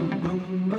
boom, boom.